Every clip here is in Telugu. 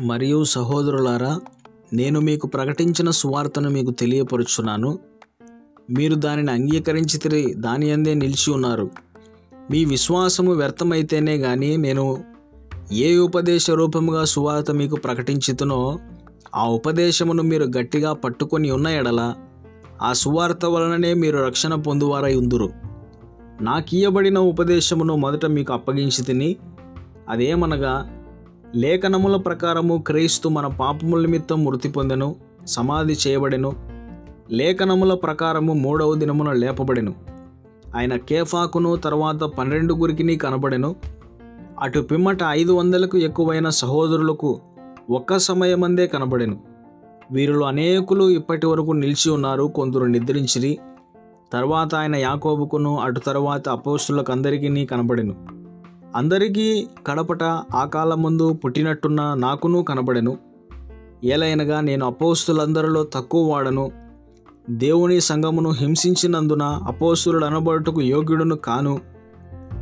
మరియు సహోదరులారా నేను మీకు ప్రకటించిన సువార్తను మీకు తెలియపరుచున్నాను మీరు దానిని అంగీకరించి తిరిగి దాని అందే నిలిచి ఉన్నారు. మీ విశ్వాసము వ్యర్థమైతేనే కానీ నేను ఏ ఉపదేశ రూపముగా సువార్త మీకు ప్రకటించుతునో ఆ ఉపదేశమును మీరు గట్టిగా పట్టుకొని ఉన్న ఎడల ఆ సువార్త వలననే మీరు రక్షణ పొందువారై ఉందురు. నాకీయబడిన ఉపదేశమును మొదట మీకు అప్పగించి తిని అదేమనగా లేఖనముల ప్రకారము క్రీస్తు మన పాపముల నిమిత్తం మృతి పొందెను సమాధి చేయబడెను. లేఖనముల ప్రకారము మూడవ దినమున లేపబడెను. ఆయన కేఫాకును తర్వాత పన్నెండు గురికిని కనబడెను. అటు పిమ్మట ఐదు వందలకు ఎక్కువైన సహోదరులకు ఒక్క సమయమందే కనబడెను. వీరిలో అనేకులు ఇప్పటి వరకు నిలిచి ఉన్నారు కొందరు నిద్రించిరి. తర్వాత ఆయన యాకోబుకును అటు తర్వాత అపోస్తులకు అందరికీ కనబడెను. అందరికీ కడపట ఆ కాలం ముందు పుట్టినట్టున్న నాకును కనబడెను. ఏలైనగా నేను అపోస్తులందరిలో తక్కువ వాడను. దేవుని సంఘమును హింసించినందున అపోస్తులుడు అనబడుటకు యోగ్యుడును కాను.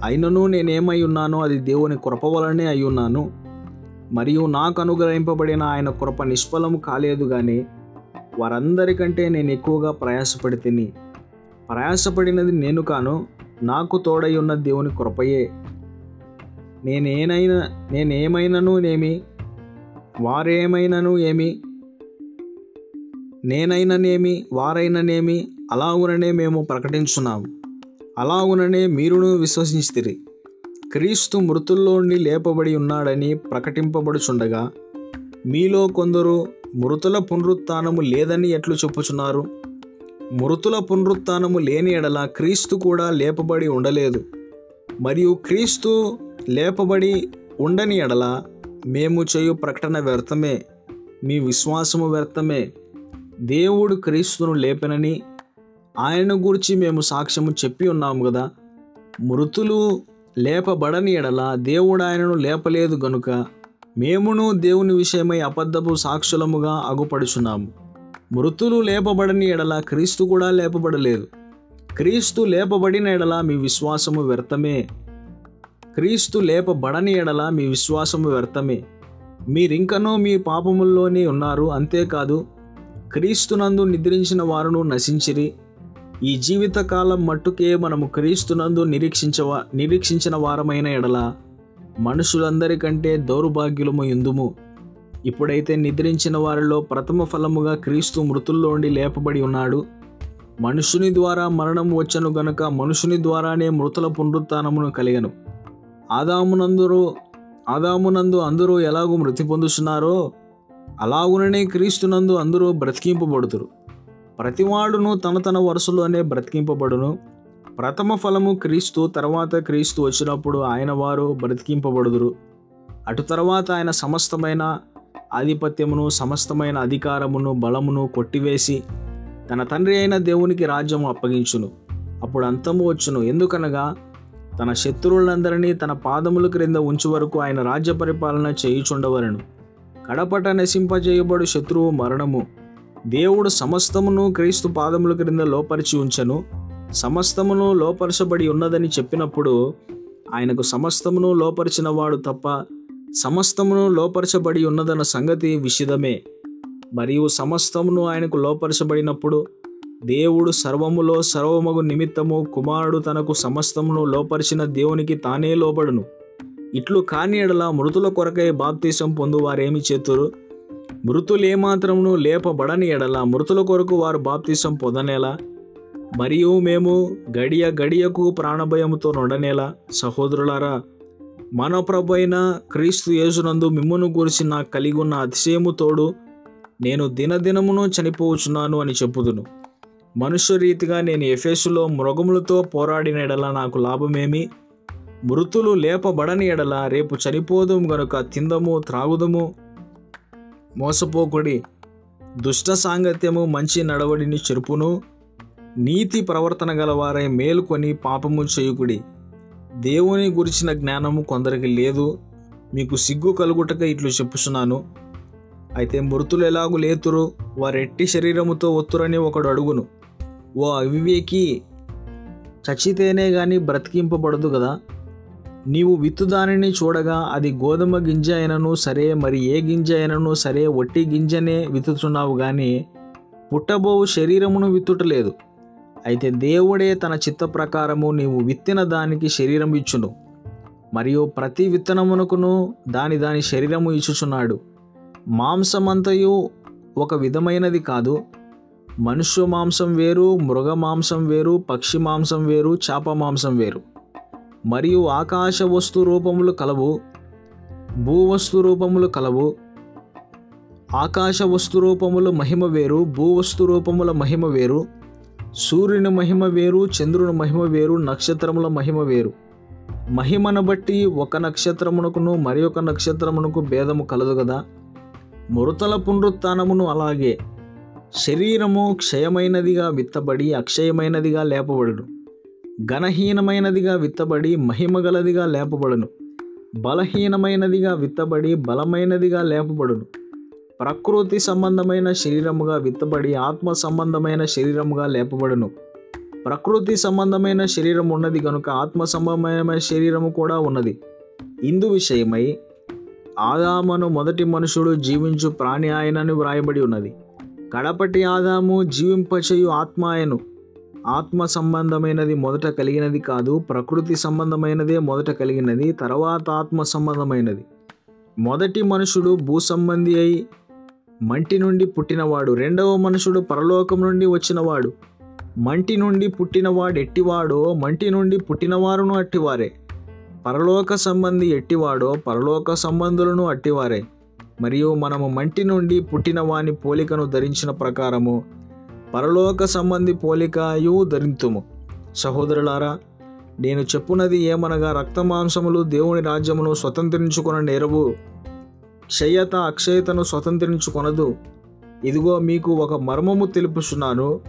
అయినను నేనేమై ఉన్నానో అది దేవుని కృప వలనే అయి ఉన్నాను. మరియు నాకు అనుగ్రహింపబడిన ఆయన కృప నిష్ఫలము కాలేదు కానీ వారందరికంటే నేను ఎక్కువగా ప్రయాసపడి తిని ప్రయాసపడినది నేను కాను నాకు తోడై ఉన్న దేవుని కృపయే. నేనేనైనా నేనేమైనను నేమి వారేమైనను ఏమి? నేనైననేమి వారైననేమి? అలాగుననే మేము ప్రకటించున్నాము. అలాగుననే మీరును విశ్వసించితిరి. క్రీస్తు మృతుల్లోండి లేపబడి ఉన్నాడని ప్రకటింపబడుచుండగా మీలో కొందరు మృతుల పునరుత్నము లేదని ఎట్లు చెప్పుచున్నారు? మృతుల పునరుత్నము లేని ఎడల క్రీస్తు కూడా లేపబడి ఉండలేదు. మరియు క్రీస్తు లేపబడి ఉండని ఎడల మేము చేయు ప్రకటన వ్యర్థమే మీ విశ్వాసము వ్యర్థమే. దేవుడు క్రీస్తును లేపనని ఆయన గురించి మేము సాక్ష్యము చెప్పి ఉన్నాము కదా మృతులు లేపబడని ఎడల దేవుడు ఆయనను లేపలేదు గనుక మేమును దేవుని విషయమై అబద్ధపు సాక్షులముగా అగుపడుచున్నాము. మృతులు లేపబడని ఎడల క్రీస్తు కూడా లేపబడలేదు. క్రీస్తు లేపబడిన ఎడల మీ విశ్వాసము వ్యర్థమే. క్రీస్తు లేపబడని ఎడల మీ విశ్వాసము వ్యర్థమే. మీరింకనూ మీ పాపముల్లోనే ఉన్నారు అంతేకాదు క్రీస్తునందు నిద్రించిన వారును నశించిరి. ఈ జీవితకాలం మట్టుకే మనము క్రీస్తునందు నిరీక్షించవా నిరీక్షించిన వారమైన ఎడల మనుషులందరికంటే దౌర్భాగ్యులము ఎందుము? ఇప్పుడైతే నిద్రించిన వారిలో ప్రథమ ఫలముగా క్రీస్తు మృతుల్లోండి లేపబడి ఉన్నాడు. మనుషుని ద్వారా మరణం వచ్చను గనుక మనుషుని ద్వారానే మృతుల పునరుత్నమును కలిగను. ఆదామునందరూ ఆదామునందు అందరూ ఎలాగూ మృతి పొందుతున్నారో అలాగుననే క్రీస్తునందు అందరూ బ్రతికింపబడుతురు. ప్రతివాడును తన తన వరుసలోనే బ్రతికింపబడును. ప్రథమ ఫలము క్రీస్తు తర్వాత క్రీస్తు వచ్చినప్పుడు ఆయన వారు బ్రతికింపబడుదురు. అటు తర్వాత ఆయన సమస్తమైన ఆధిపత్యమును సమస్తమైన అధికారమును బలమును కొట్టివేసి తన తండ్రి అయిన దేవునికి రాజ్యము అప్పగించును. అప్పుడు అంతము వచ్చును. ఎందుకనగా తన శత్రువులందరినీ తన పాదముల క్రింద ఉంచు వరకు ఆయన రాజ్య పరిపాలన చేయుచుండవలను. కడపట నశింపజేయబడు శత్రువు మరణము. దేవుడు సమస్తమును క్రీస్తు పాదముల క్రింద లోపరిచి ఉంచను. సమస్తమును లోపరచబడి ఉన్నదని చెప్పినప్పుడు ఆయనకు సమస్తమును లోపరిచిన వాడు తప్ప సమస్తమును లోపరచబడి ఉన్నదన్న సంగతి విషిదమే. మరియు సమస్తమును ఆయనకు లోపరచబడినప్పుడు దేవుడు సర్వములో సర్వమగు నిమిత్తము కుమారుడు తనకు సమస్తమును లోపరిచిన దేవునికి తానే లోబడును. ఇట్లు కాని ఎడల మృతుల కొరకై బాప్తీసం పొందువారేమి చేతురు? మృతులేమాత్రమును లేపబడని ఎడల మృతుల కొరకు వారు బాప్తీసం పొందనేలా? మరియు మేము గడియ గడియకు ప్రాణభయముతో నొడనేలా? సహోదరులారా మన ప్రభు అయిన క్రీస్తు యేసునందు మిమ్మును గురించి నాకు కలిగి ఉన్న అతిశయము తోడు నేను దినదినమును చనిపోవచ్చున్నాను అని చెప్పుదును. మనుష్యరీతిగా నేను ఎఫెసులో మృగములతో పోరాడిన ఎడల నాకు లాభమేమి? మృతులు లేపబడని ఎడల రేపు చనిపోదుము గనుక తిందము త్రాగుదము. మోసపోకుడి దుష్ట సాంగత్యము మంచి నడవడిని చెరుపును. నీతి ప్రవర్తన గలవారై మేలుకొని పాపము చేయుకుడి. దేవుని గురించిన జ్ఞానము కొందరికి లేదు. మీకు సిగ్గు కలుగుటక ఇట్లు చెప్పుచున్నాను. అయితే మృతులు ఎలాగు లేతురు? వారెట్టి శరీరముతో ఒత్తురని ఒకడు అడుగును. ఓ అవివేకి చచ్చితేనే గాని బ్రతికింపబడదు కదా నీవు విత్తు దానిని చూడగా అది గోధుమ గింజ అయినను సరే మరి ఏ గింజ అయినను సరే వట్టి గింజనే విత్తుతున్నావు కానీ పుట్టబోవు శరీరమును విత్తుటలేదు. అయితే దేవుడే తన చిత్త ప్రకారము నీవు విత్తిన దానికి శరీరం ఇచ్చును. మరియు ప్రతి విత్తనమునకును దాని దాని శరీరము ఇచ్చుచున్నాడు. మాంసమంతయు ఒక విధమైనది కాదు. మనుష్య మాంసం వేరు మృగ మాంసం వేరు పక్షి మాంసం వేరు చేప మాంసం వేరు. మరియు ఆకాశ వస్తు రూపములు కలవు భూవస్తు రూపములు కలవు. ఆకాశ వస్తు రూపములు మహిమ వేరు భూవస్తు రూపముల మహిమ వేరు. సూర్యుని మహిమ వేరు చంద్రుని మహిమ వేరు నక్షత్రముల మహిమ వేరు. మహిమను బట్టి ఒక నక్షత్రమునకును మరి ఒక నక్షత్రమునకు భేదము కలదు కదా మృతల పునరుత్నమును అలాగే శరీరము క్షయమైనదిగా విత్తబడి అక్షయమైనదిగా లేపబడును. ఘనహీనమైనదిగా విత్తబడి మహిమగలదిగా లేపబడును. బలహీనమైనదిగా విత్తబడి బలమైనదిగా లేపబడును. ప్రకృతి సంబంధమైన శరీరముగా విత్తబడి ఆత్మ సంబంధమైన శరీరముగా లేపబడును. ప్రకృతి సంబంధమైన శరీరం ఉన్నది కనుక ఆత్మ సంబంధమైన శరీరము కూడా ఉన్నది. ఇందు విషయమై ఆదామను మొదటి మనుషుడు జీవించు ప్రాణి ఆయనని వ్రాయబడి ఉన్నది. కడపటి ఆదాము జీవింపచేయు ఆత్మాయను. ఆత్మ సంబంధమైనది మొదట కలిగినది కాదు ప్రకృతి సంబంధమైనదే మొదట కలిగినది తర్వాత ఆత్మ సంబంధమైనది. మొదటి మనుషుడు భూసంబంధి అయి మంటి నుండి పుట్టినవాడు రెండవ మనుషుడు పరలోకం నుండి వచ్చినవాడు. మంటి నుండి పుట్టినవాడు ఎట్టివాడో మంటి నుండి పుట్టినవారును అట్టివారే. పరలోక సంబంధి ఎట్టివాడో పరలోక సంబంధులను అట్టివారే. మరియు మనము మంటి నుండి పుట్టిన వాని పోలికను ధరించిన ప్రకారము పరలోక సంబంధి పోలికయు ధరింతుము. సహోదరులారా నేను చెప్పున్నది ఏమనగా రక్తమాంసములు దేవుని రాజ్యమును స్వతంత్రించుకున్న నేరవు. క్షయత అక్షయతను స్వతంత్రించుకొనదు. ఇదిగో మీకు ఒక మర్మము తెలుపుచున్నాను.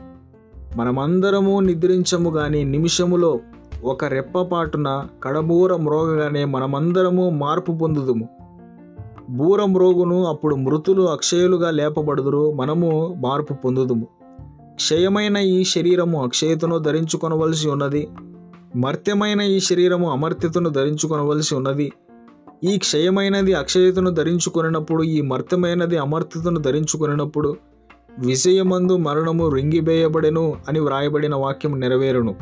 మనమందరము నిద్రించము గాని నిమిషములో ఒక రెప్పపాటున కడబూర మ్రోగగానే మనమందరము మార్పు పొందుదుము. బూర రోగును అప్పుడు మృతులు అక్షయులుగా లేపబడుదురు మనము మార్పు పొందుదుము. క్షయమైన ఈ శరీరము అక్షయతను ధరించుకొనవలసి ఉన్నది. మర్త్యమైన ఈ శరీరము అమర్త్యతను ధరించుకొనవలసి ఉన్నది. ఈ క్షయమైనది అక్షయతను ధరించుకొనినప్పుడు ఈ మర్త్యమైనది అమర్త్యతను ధరించుకొనినప్పుడు విషయమందు మరణము రింగిబేయబడెను అని వ్రాయబడిన వాక్యం నెరవేరును.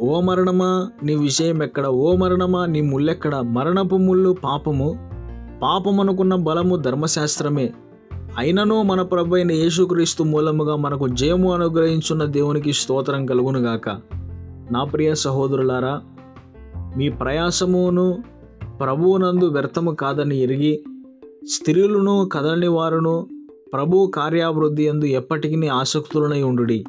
ఓ మరణమా నీ విషయం ఎక్కడ ఓ మరణమా నీ ముల్లెక్కడ? మరణపు ముళ్ళు పాపము. పాపమనుకున్న బలము ధర్మశాస్త్రమే. అయినను మన ప్రభు అయిన యేసుక్రీస్తు మూలముగా మనకు జయము అనుగ్రహించున్న దేవునికి స్తోత్రం కలుగునుగాక. నా ప్రియ సహోదరులారా మీ ప్రయాసమును ప్రభువునందు వ్యర్థము కాదని ఎరిగి స్త్రీలను కదలని వారును ప్రభు కార్యాభివృద్ధి ఎందు ఎప్పటికీ ఆసక్తులనై ఉండుడి.